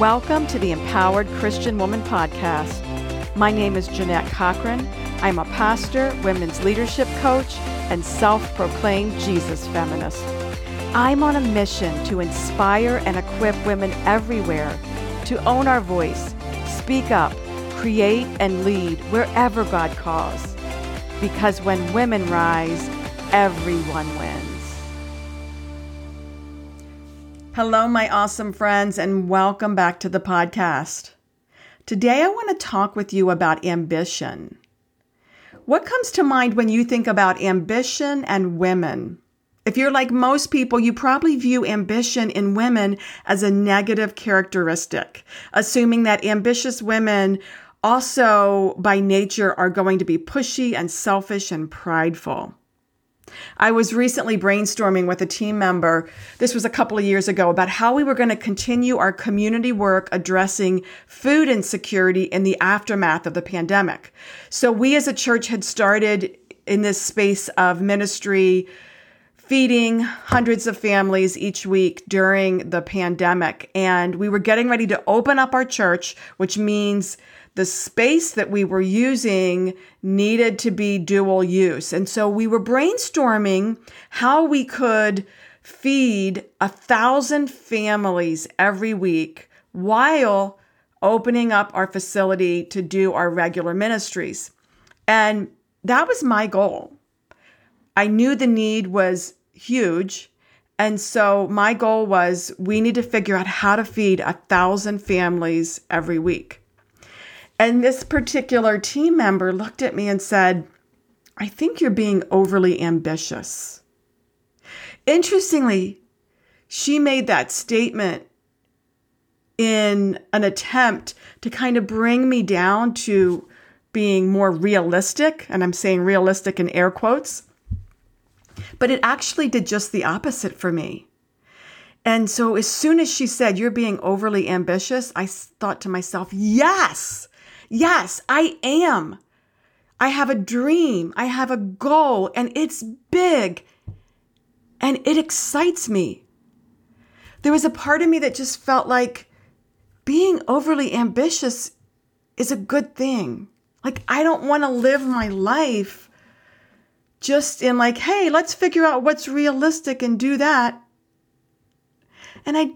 Welcome to the Empowered Christian Woman Podcast. My name is Jeannette Cochran. I'm a pastor, women's leadership coach, and self proclaimed Jesus feminist. I'm on a mission to inspire and equip women everywhere to own our voice, speak up, create, and lead wherever God calls. Because when women rise, everyone wins. Hello, my awesome friends, and welcome back to the podcast. Today, I want to talk with you about ambition. What comes to mind when you think about ambition and women? If you're like most people, you probably view ambition in women as a negative characteristic, assuming that ambitious women also by nature are going to be pushy and selfish and prideful. I was recently brainstorming with a team member, this was a couple of years ago, about how we were going to continue our community work addressing food insecurity in the aftermath of the pandemic. So, we as a church had started in this space of ministry, feeding hundreds of families each week during the pandemic. And we were getting ready to open up our church, which means the space that we were using needed to be dual use. And so we were brainstorming how we could feed a thousand families every week while opening up our facility to do our regular ministries. And that was my goal. I knew the need was huge. And so my goal was we need to figure out how to feed a thousand families every week. And this particular team member looked at me and said, I think you're being overly ambitious. Interestingly, she made that statement in an attempt to kind of bring me down to being more realistic. And I'm saying realistic in air quotes. But it actually did just the opposite for me. And so as soon as she said, You're being overly ambitious, I thought to myself, Yes, Yes, I am. I have a dream. I have a goal, and it's big. And it excites me. There was a part of me that just felt like being overly ambitious is a good thing. Like, I don't want to live my life just in, like, hey, let's figure out what's realistic and do that. And I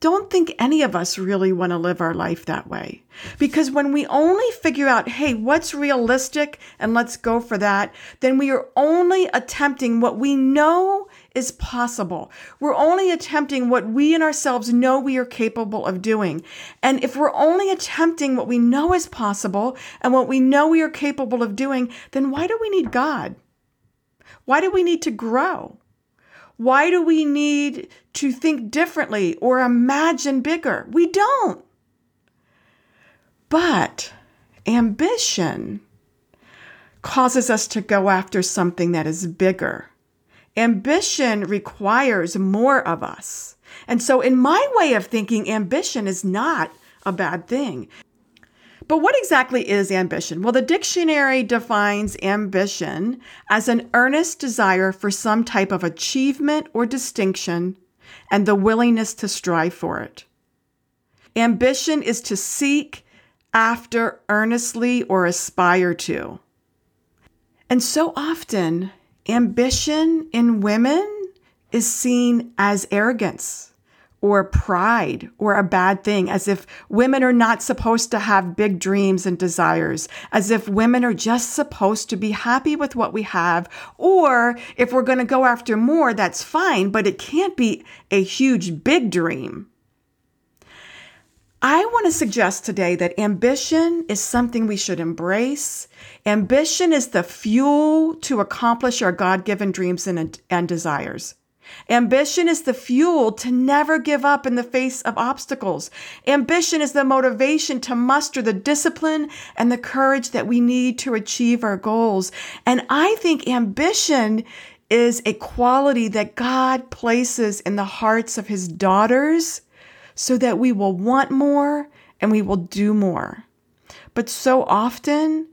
don't think any of us really want to live our life that way. Because when we only figure out, hey, what's realistic and let's go for that, then we are only attempting what we know is possible. We're only attempting what we in ourselves know we are capable of doing. And if we're only attempting what we know is possible and what we know we are capable of doing, then why do we need God? Why do we need to grow? Why do we need to think differently or imagine bigger? We don't. But ambition causes us to go after something that is bigger. Ambition requires more of us. And so, in my way of thinking, ambition is not a bad thing. But what exactly is ambition? Well, the dictionary defines ambition as an earnest desire for some type of achievement or distinction and the willingness to strive for it. Ambition is to seek after earnestly or aspire to. And so often, ambition in women is seen as arrogance or pride or a bad thing, as if women are not supposed to have big dreams and desires, as if women are just supposed to be happy with what we have, or if we're going to go after more, that's fine, but it can't be a huge, big dream. I want to suggest today that ambition is something we should embrace. Ambition is the fuel to accomplish our God given dreams and, and desires. Ambition is the fuel to never give up in the face of obstacles. Ambition is the motivation to muster the discipline and the courage that we need to achieve our goals. And I think ambition is a quality that God places in the hearts of his daughters so that we will want more and we will do more. But so often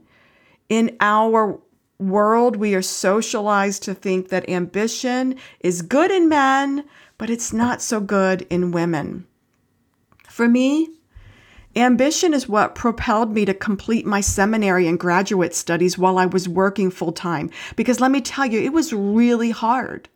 in our world, we are socialized to think that ambition is good in men, but it's not so good in women. For me, ambition is what propelled me to complete my seminary and graduate studies while I was working full time. Because let me tell you, it was really hard.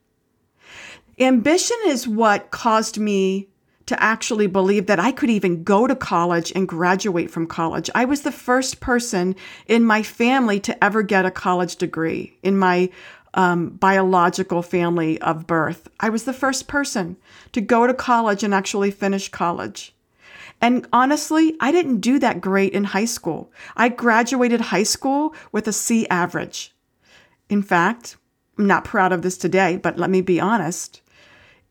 Ambition is what caused me to actually believe that I could even go to college and graduate from college. I was the first person in my family to ever get a college degree in my um, biological family of birth. I was the first person to go to college and actually finish college. And honestly, I didn't do that great in high school. I graduated high school with a C average. In fact, I'm not proud of this today, but let me be honest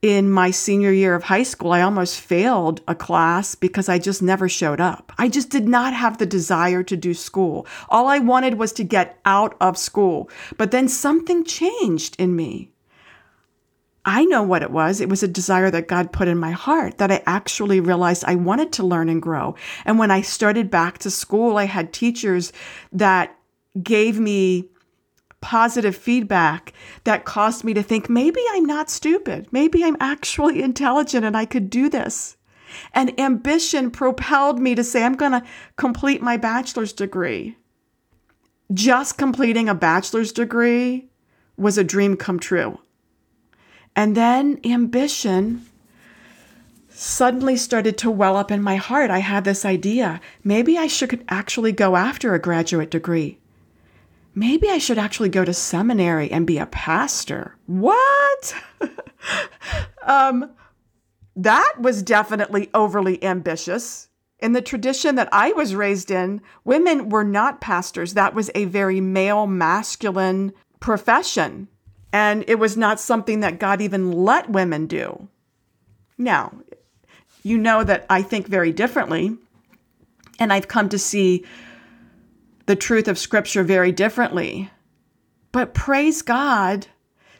in my senior year of high school, I almost failed a class because I just never showed up. I just did not have the desire to do school. All I wanted was to get out of school. But then something changed in me. I know what it was. It was a desire that God put in my heart that I actually realized I wanted to learn and grow. And when I started back to school, I had teachers that gave me positive feedback that caused me to think maybe I'm not stupid. Maybe I'm actually intelligent and I could do this. And ambition propelled me to say, I'm going to complete my bachelor's degree. Just completing a bachelor's degree was a dream come true. And then ambition suddenly started to well up in my heart. I had this idea maybe I should actually go after a graduate degree maybe I should actually go to seminary and be a pastor. What? um, that was definitely overly ambitious. In the tradition that I was raised in, women were not pastors. That was a very male, masculine profession. And it was not something that God even let women do. Now, you know that I think very differently. And I've come to see the truth of Scripture very differently. But praise God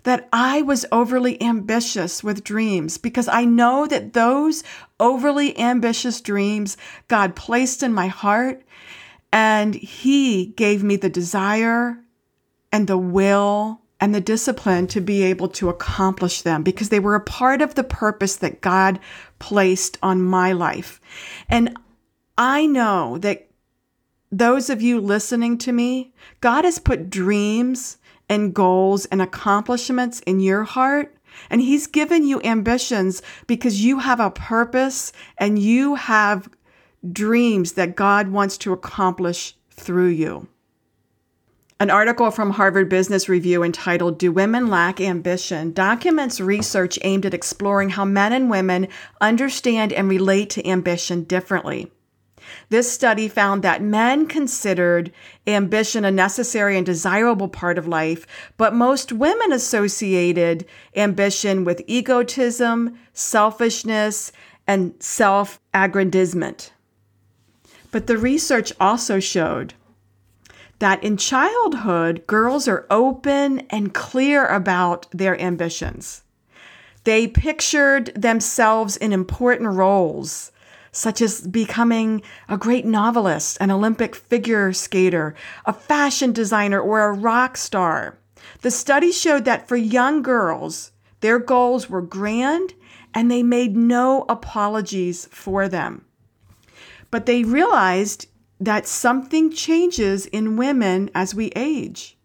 that I was overly ambitious with dreams because I know that those overly ambitious dreams God placed in my heart and He gave me the desire and the will and the discipline to be able to accomplish them because they were a part of the purpose that God placed on my life. And I know that those of you listening to me, God has put dreams and goals and accomplishments in your heart. And He's given you ambitions because you have a purpose and you have dreams that God wants to accomplish through you. An article from Harvard Business Review entitled Do Women Lack Ambition documents research aimed at exploring how men and women understand and relate to ambition differently. This study found that men considered ambition a necessary and desirable part of life, but most women associated ambition with egotism, selfishness, and self aggrandizement. But the research also showed that in childhood, girls are open and clear about their ambitions. They pictured themselves in important roles such as becoming a great novelist, an Olympic figure skater, a fashion designer, or a rock star. The study showed that for young girls, their goals were grand and they made no apologies for them. But they realized that something changes in women as we age.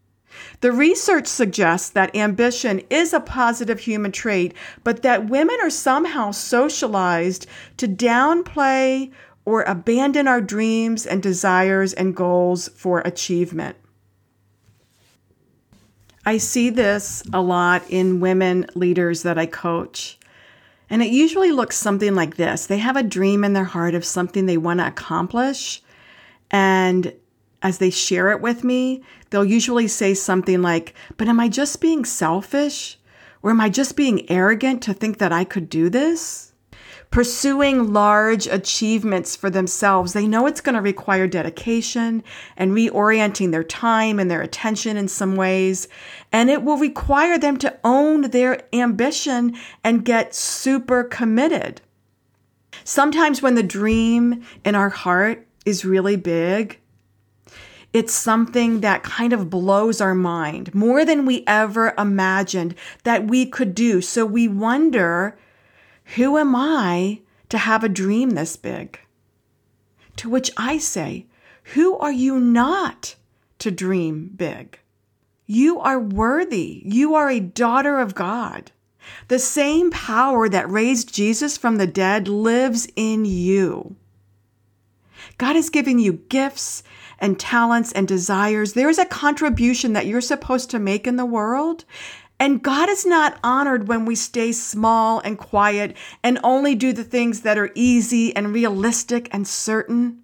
The research suggests that ambition is a positive human trait, but that women are somehow socialized to downplay or abandon our dreams and desires and goals for achievement. I see this a lot in women leaders that I coach. And it usually looks something like this they have a dream in their heart of something they want to accomplish. And as they share it with me, they'll usually say something like, But am I just being selfish? Or am I just being arrogant to think that I could do this? Pursuing large achievements for themselves, they know it's going to require dedication and reorienting their time and their attention in some ways. And it will require them to own their ambition and get super committed. Sometimes, when the dream in our heart is really big, it's something that kind of blows our mind more than we ever imagined that we could do. So we wonder, who am I to have a dream this big? To which I say, who are you not to dream big? You are worthy. You are a daughter of God. The same power that raised Jesus from the dead lives in you. God has given you gifts and talents and desires. There is a contribution that you're supposed to make in the world. And God is not honored when we stay small and quiet and only do the things that are easy and realistic and certain.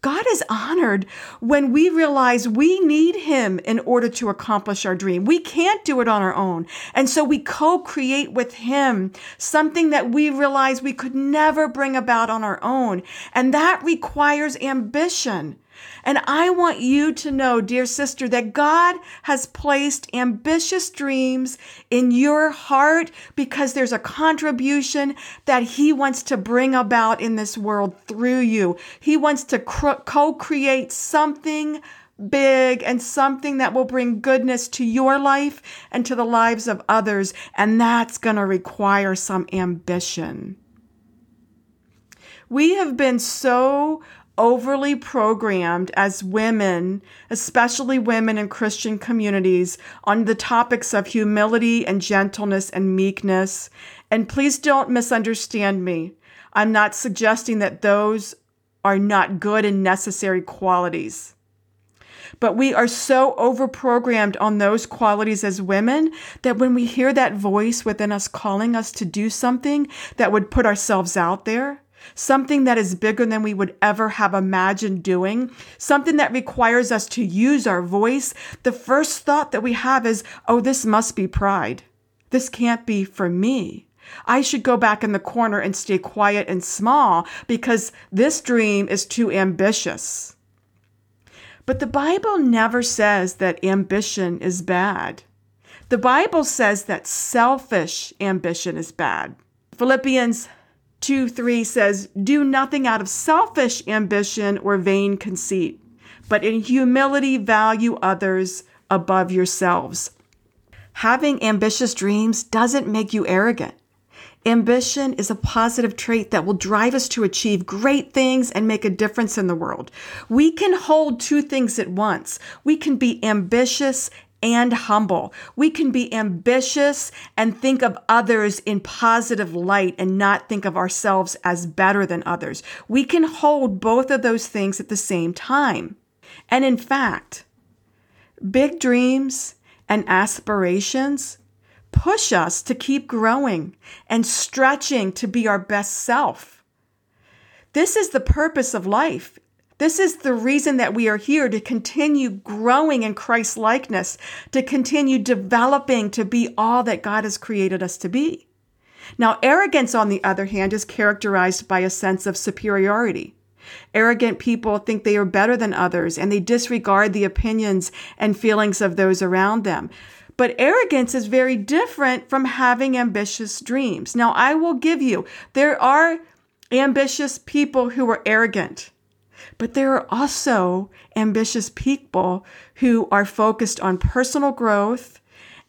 God is honored when we realize we need Him in order to accomplish our dream. We can't do it on our own. And so we co create with Him something that we realize we could never bring about on our own. And that requires ambition. And I want you to know, dear sister, that God has placed ambitious dreams in your heart because there's a contribution that He wants to bring about in this world through you. He wants to co create something big and something that will bring goodness to your life and to the lives of others. And that's going to require some ambition. We have been so overly programmed as women, especially women in Christian communities, on the topics of humility and gentleness and meekness. And please don't misunderstand me. I'm not suggesting that those are not good and necessary qualities. But we are so overprogrammed on those qualities as women that when we hear that voice within us calling us to do something that would put ourselves out there, something that is bigger than we would ever have imagined doing, something that requires us to use our voice, the first thought that we have is, oh, this must be pride. This can't be for me. I should go back in the corner and stay quiet and small because this dream is too ambitious. But the Bible never says that ambition is bad. The Bible says that selfish ambition is bad. Philippians 2 3 says, Do nothing out of selfish ambition or vain conceit, but in humility value others above yourselves. Having ambitious dreams doesn't make you arrogant. Ambition is a positive trait that will drive us to achieve great things and make a difference in the world. We can hold two things at once. We can be ambitious and humble. We can be ambitious and think of others in positive light and not think of ourselves as better than others. We can hold both of those things at the same time. And in fact, big dreams and aspirations push us to keep growing and stretching to be our best self. This is the purpose of life this is the reason that we are here to continue growing in Christ likeness, to continue developing to be all that God has created us to be. Now, arrogance, on the other hand, is characterized by a sense of superiority. Arrogant people think they are better than others and they disregard the opinions and feelings of those around them. But arrogance is very different from having ambitious dreams. Now, I will give you, there are ambitious people who are arrogant. But there are also ambitious people who are focused on personal growth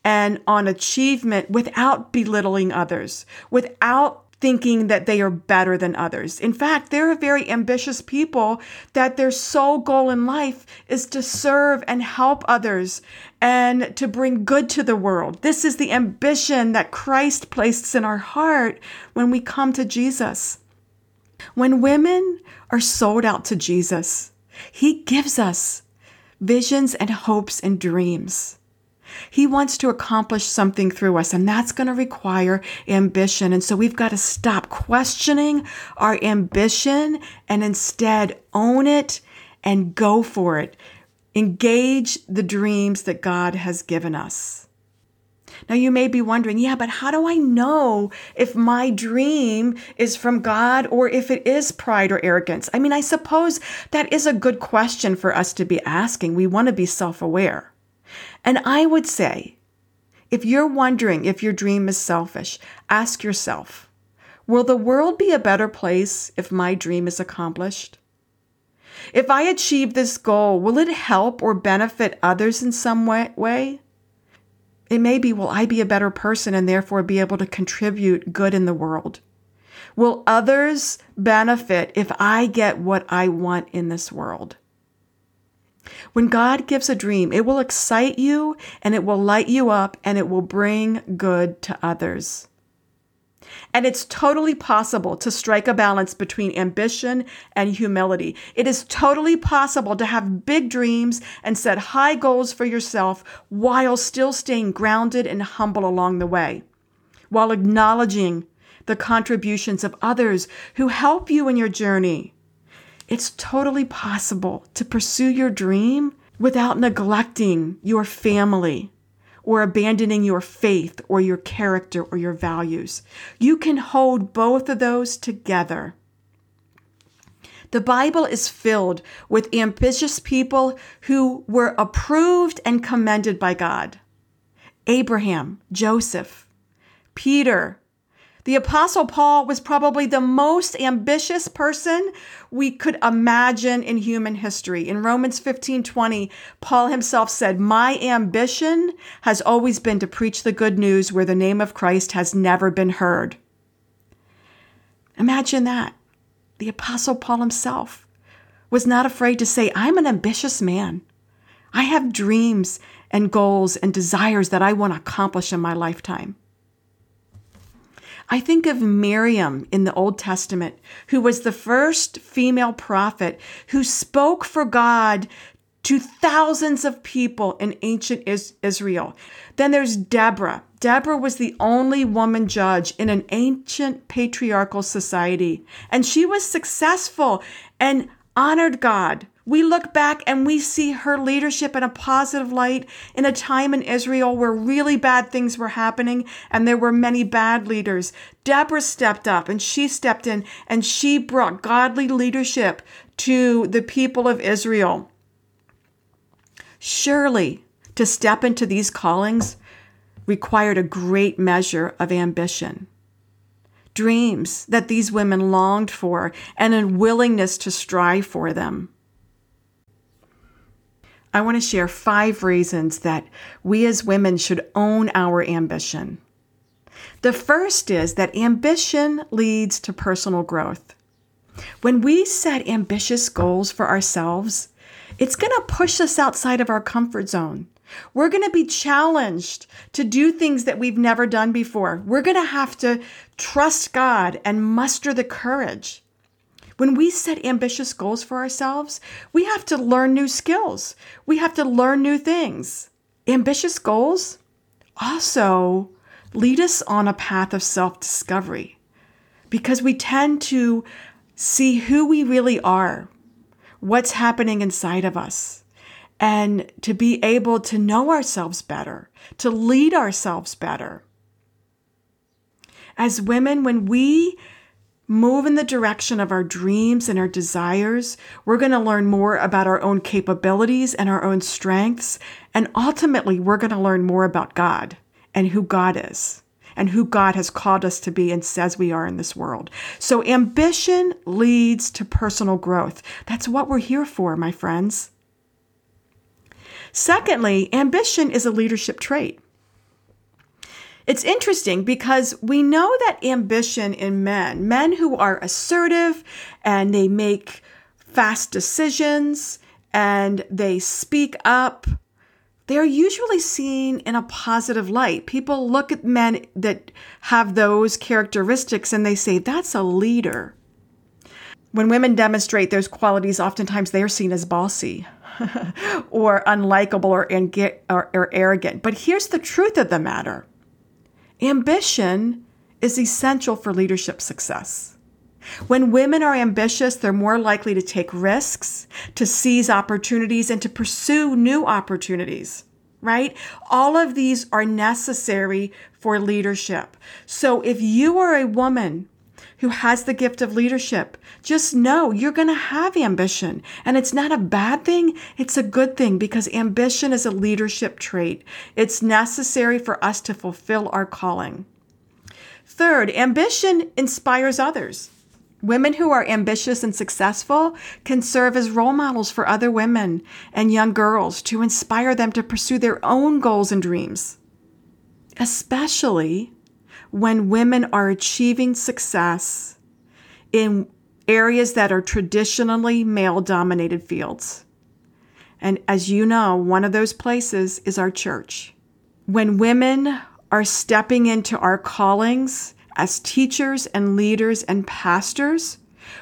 and on achievement without belittling others, without thinking that they are better than others. In fact, there are very ambitious people that their sole goal in life is to serve and help others and to bring good to the world. This is the ambition that Christ places in our heart when we come to Jesus. When women are sold out to Jesus, He gives us visions and hopes and dreams. He wants to accomplish something through us, and that's going to require ambition. And so we've got to stop questioning our ambition and instead own it and go for it. Engage the dreams that God has given us. Now, you may be wondering, yeah, but how do I know if my dream is from God or if it is pride or arrogance? I mean, I suppose that is a good question for us to be asking. We want to be self aware. And I would say, if you're wondering if your dream is selfish, ask yourself, will the world be a better place if my dream is accomplished? If I achieve this goal, will it help or benefit others in some way? It may be, will I be a better person and therefore be able to contribute good in the world? Will others benefit if I get what I want in this world? When God gives a dream, it will excite you and it will light you up and it will bring good to others. And it's totally possible to strike a balance between ambition and humility. It is totally possible to have big dreams and set high goals for yourself while still staying grounded and humble along the way, while acknowledging the contributions of others who help you in your journey. It's totally possible to pursue your dream without neglecting your family or abandoning your faith or your character or your values. You can hold both of those together. The Bible is filled with ambitious people who were approved and commended by God. Abraham, Joseph, Peter, the Apostle Paul was probably the most ambitious person we could imagine in human history. In Romans 15 20, Paul himself said, My ambition has always been to preach the good news where the name of Christ has never been heard. Imagine that. The Apostle Paul himself was not afraid to say, I'm an ambitious man. I have dreams and goals and desires that I want to accomplish in my lifetime. I think of Miriam in the Old Testament, who was the first female prophet who spoke for God to thousands of people in ancient Israel. Then there's Deborah. Deborah was the only woman judge in an ancient patriarchal society, and she was successful and honored God. We look back and we see her leadership in a positive light in a time in Israel where really bad things were happening and there were many bad leaders. Deborah stepped up and she stepped in and she brought godly leadership to the people of Israel. Surely, to step into these callings required a great measure of ambition dreams that these women longed for and a willingness to strive for them. I want to share five reasons that we as women should own our ambition. The first is that ambition leads to personal growth. When we set ambitious goals for ourselves, it's going to push us outside of our comfort zone. We're going to be challenged to do things that we've never done before. We're going to have to trust God and muster the courage when we set ambitious goals for ourselves, we have to learn new skills. We have to learn new things. Ambitious goals also lead us on a path of self discovery because we tend to see who we really are, what's happening inside of us, and to be able to know ourselves better, to lead ourselves better. As women, when we move in the direction of our dreams and our desires. We're going to learn more about our own capabilities and our own strengths. And ultimately, we're going to learn more about God and who God is and who God has called us to be and says we are in this world. So, ambition leads to personal growth. That's what we're here for, my friends. Secondly, ambition is a leadership trait. It's interesting because we know that ambition in men, men who are assertive and they make fast decisions and they speak up, they're usually seen in a positive light. People look at men that have those characteristics and they say, that's a leader. When women demonstrate those qualities, oftentimes they are seen as bossy or unlikable or, or, or arrogant. But here's the truth of the matter Ambition is essential for leadership success. When women are ambitious, they're more likely to take risks, to seize opportunities, and to pursue new opportunities, right? All of these are necessary for leadership. So if you are a woman who has the gift of leadership, just know you're going to have ambition. And it's not a bad thing, it's a good thing because ambition is a leadership trait. It's necessary for us to fulfill our calling. Third, ambition inspires others. Women who are ambitious and successful can serve as role models for other women and young girls to inspire them to pursue their own goals and dreams, especially when women are achieving success in areas that are traditionally male dominated fields. And as you know, one of those places is our church. When women are stepping into our callings as teachers and leaders and pastors,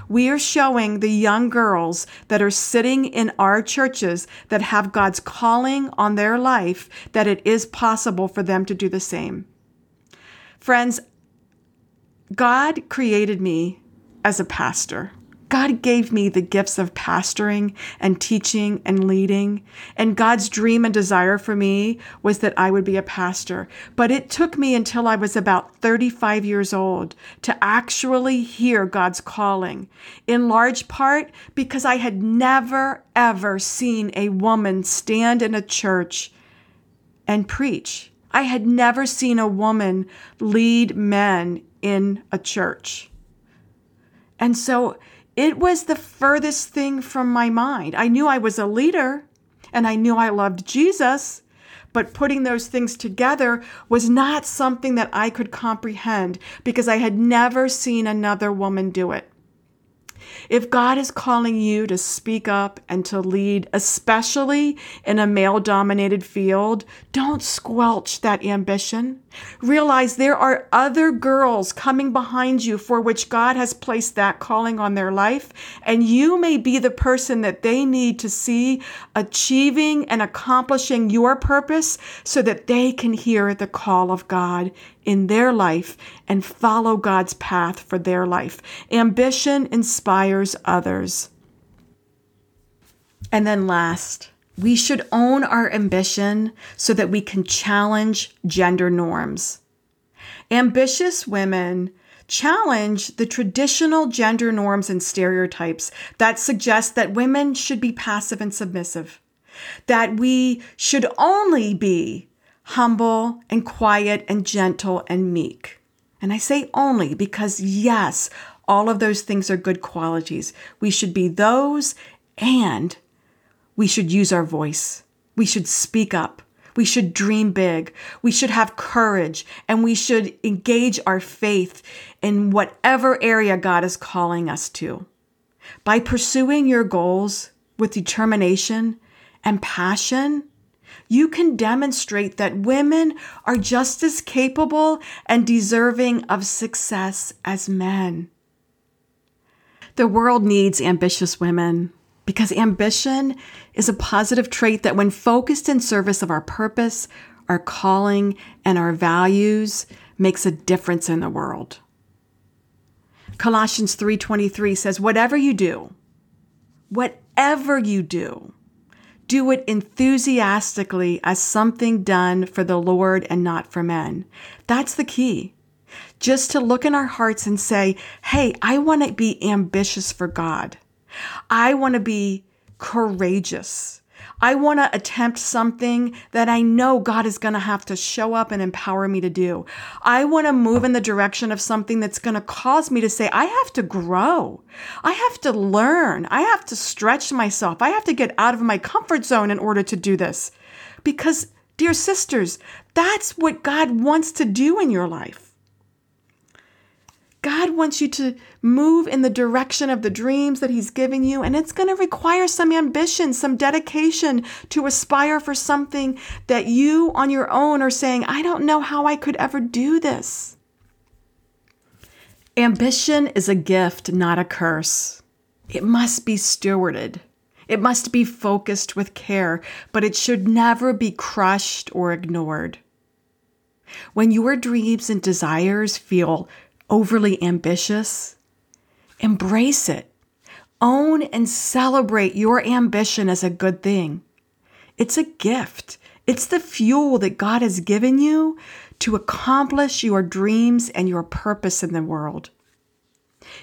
we are showing the young girls that are sitting in our churches that have God's calling on their life that it is possible for them to do the same. Friends, God created me as a pastor. God gave me the gifts of pastoring and teaching and leading. And God's dream and desire for me was that I would be a pastor. But it took me until I was about 35 years old to actually hear God's calling, in large part because I had never, ever seen a woman stand in a church and preach. I had never seen a woman lead men in a church. And so it was the furthest thing from my mind. I knew I was a leader and I knew I loved Jesus, but putting those things together was not something that I could comprehend because I had never seen another woman do it. If God is calling you to speak up and to lead, especially in a male dominated field, don't squelch that ambition. Realize there are other girls coming behind you for which God has placed that calling on their life, and you may be the person that they need to see achieving and accomplishing your purpose so that they can hear the call of God in their life and follow God's path for their life. Ambition inspires others. And then last, we should own our ambition so that we can challenge gender norms. Ambitious women challenge the traditional gender norms and stereotypes that suggest that women should be passive and submissive, that we should only be humble and quiet and gentle and meek. And I say only because, yes, all of those things are good qualities. We should be those and we should use our voice. We should speak up. We should dream big. We should have courage and we should engage our faith in whatever area God is calling us to. By pursuing your goals with determination and passion, you can demonstrate that women are just as capable and deserving of success as men. The world needs ambitious women because ambition is a positive trait that when focused in service of our purpose, our calling, and our values makes a difference in the world. Colossians 3:23 says whatever you do, whatever you do, do it enthusiastically as something done for the Lord and not for men. That's the key. Just to look in our hearts and say, hey, I want to be ambitious for God. I want to be courageous. I want to attempt something that I know God is going to have to show up and empower me to do. I want to move in the direction of something that's going to cause me to say, I have to grow. I have to learn. I have to stretch myself. I have to get out of my comfort zone in order to do this. Because, dear sisters, that's what God wants to do in your life. God wants you to move in the direction of the dreams that He's given you, and it's going to require some ambition, some dedication to aspire for something that you on your own are saying, I don't know how I could ever do this. Ambition is a gift, not a curse. It must be stewarded. It must be focused with care, but it should never be crushed or ignored. When your dreams and desires feel overly ambitious, embrace it. Own and celebrate your ambition as a good thing. It's a gift. It's the fuel that God has given you to accomplish your dreams and your purpose in the world.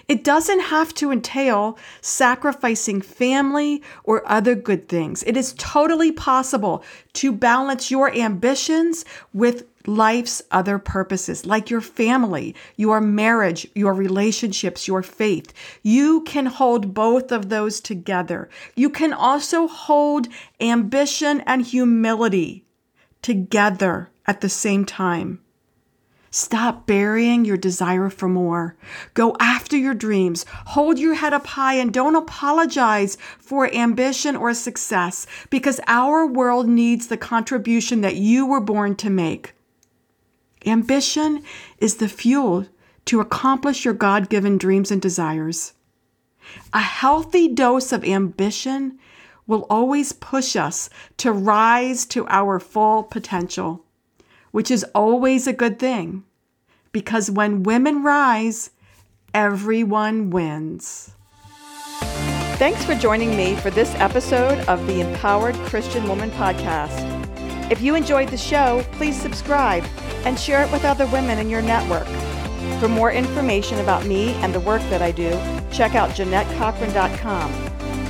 It doesn't have to entail sacrificing family or other good things. It is totally possible to balance your ambitions with life's other purposes, like your family, your marriage, your relationships, your faith. You can hold both of those together. You can also hold ambition and humility together at the same time. Stop burying your desire for more. Go after your dreams. Hold your head up high and don't apologize for ambition or success because our world needs the contribution that you were born to make. Ambition is the fuel to accomplish your God given dreams and desires. A healthy dose of ambition will always push us to rise to our full potential which is always a good thing because when women rise, everyone wins. Thanks for joining me for this episode of the Empowered Christian Woman Podcast. If you enjoyed the show, please subscribe and share it with other women in your network. For more information about me and the work that I do, check out JeannetteCochran.com.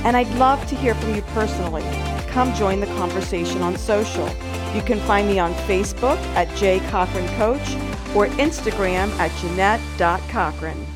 And I'd love to hear from you personally. Come join the conversation on social. You can find me on Facebook at J. Cochran Coach or Instagram at Jeannette.Cochran.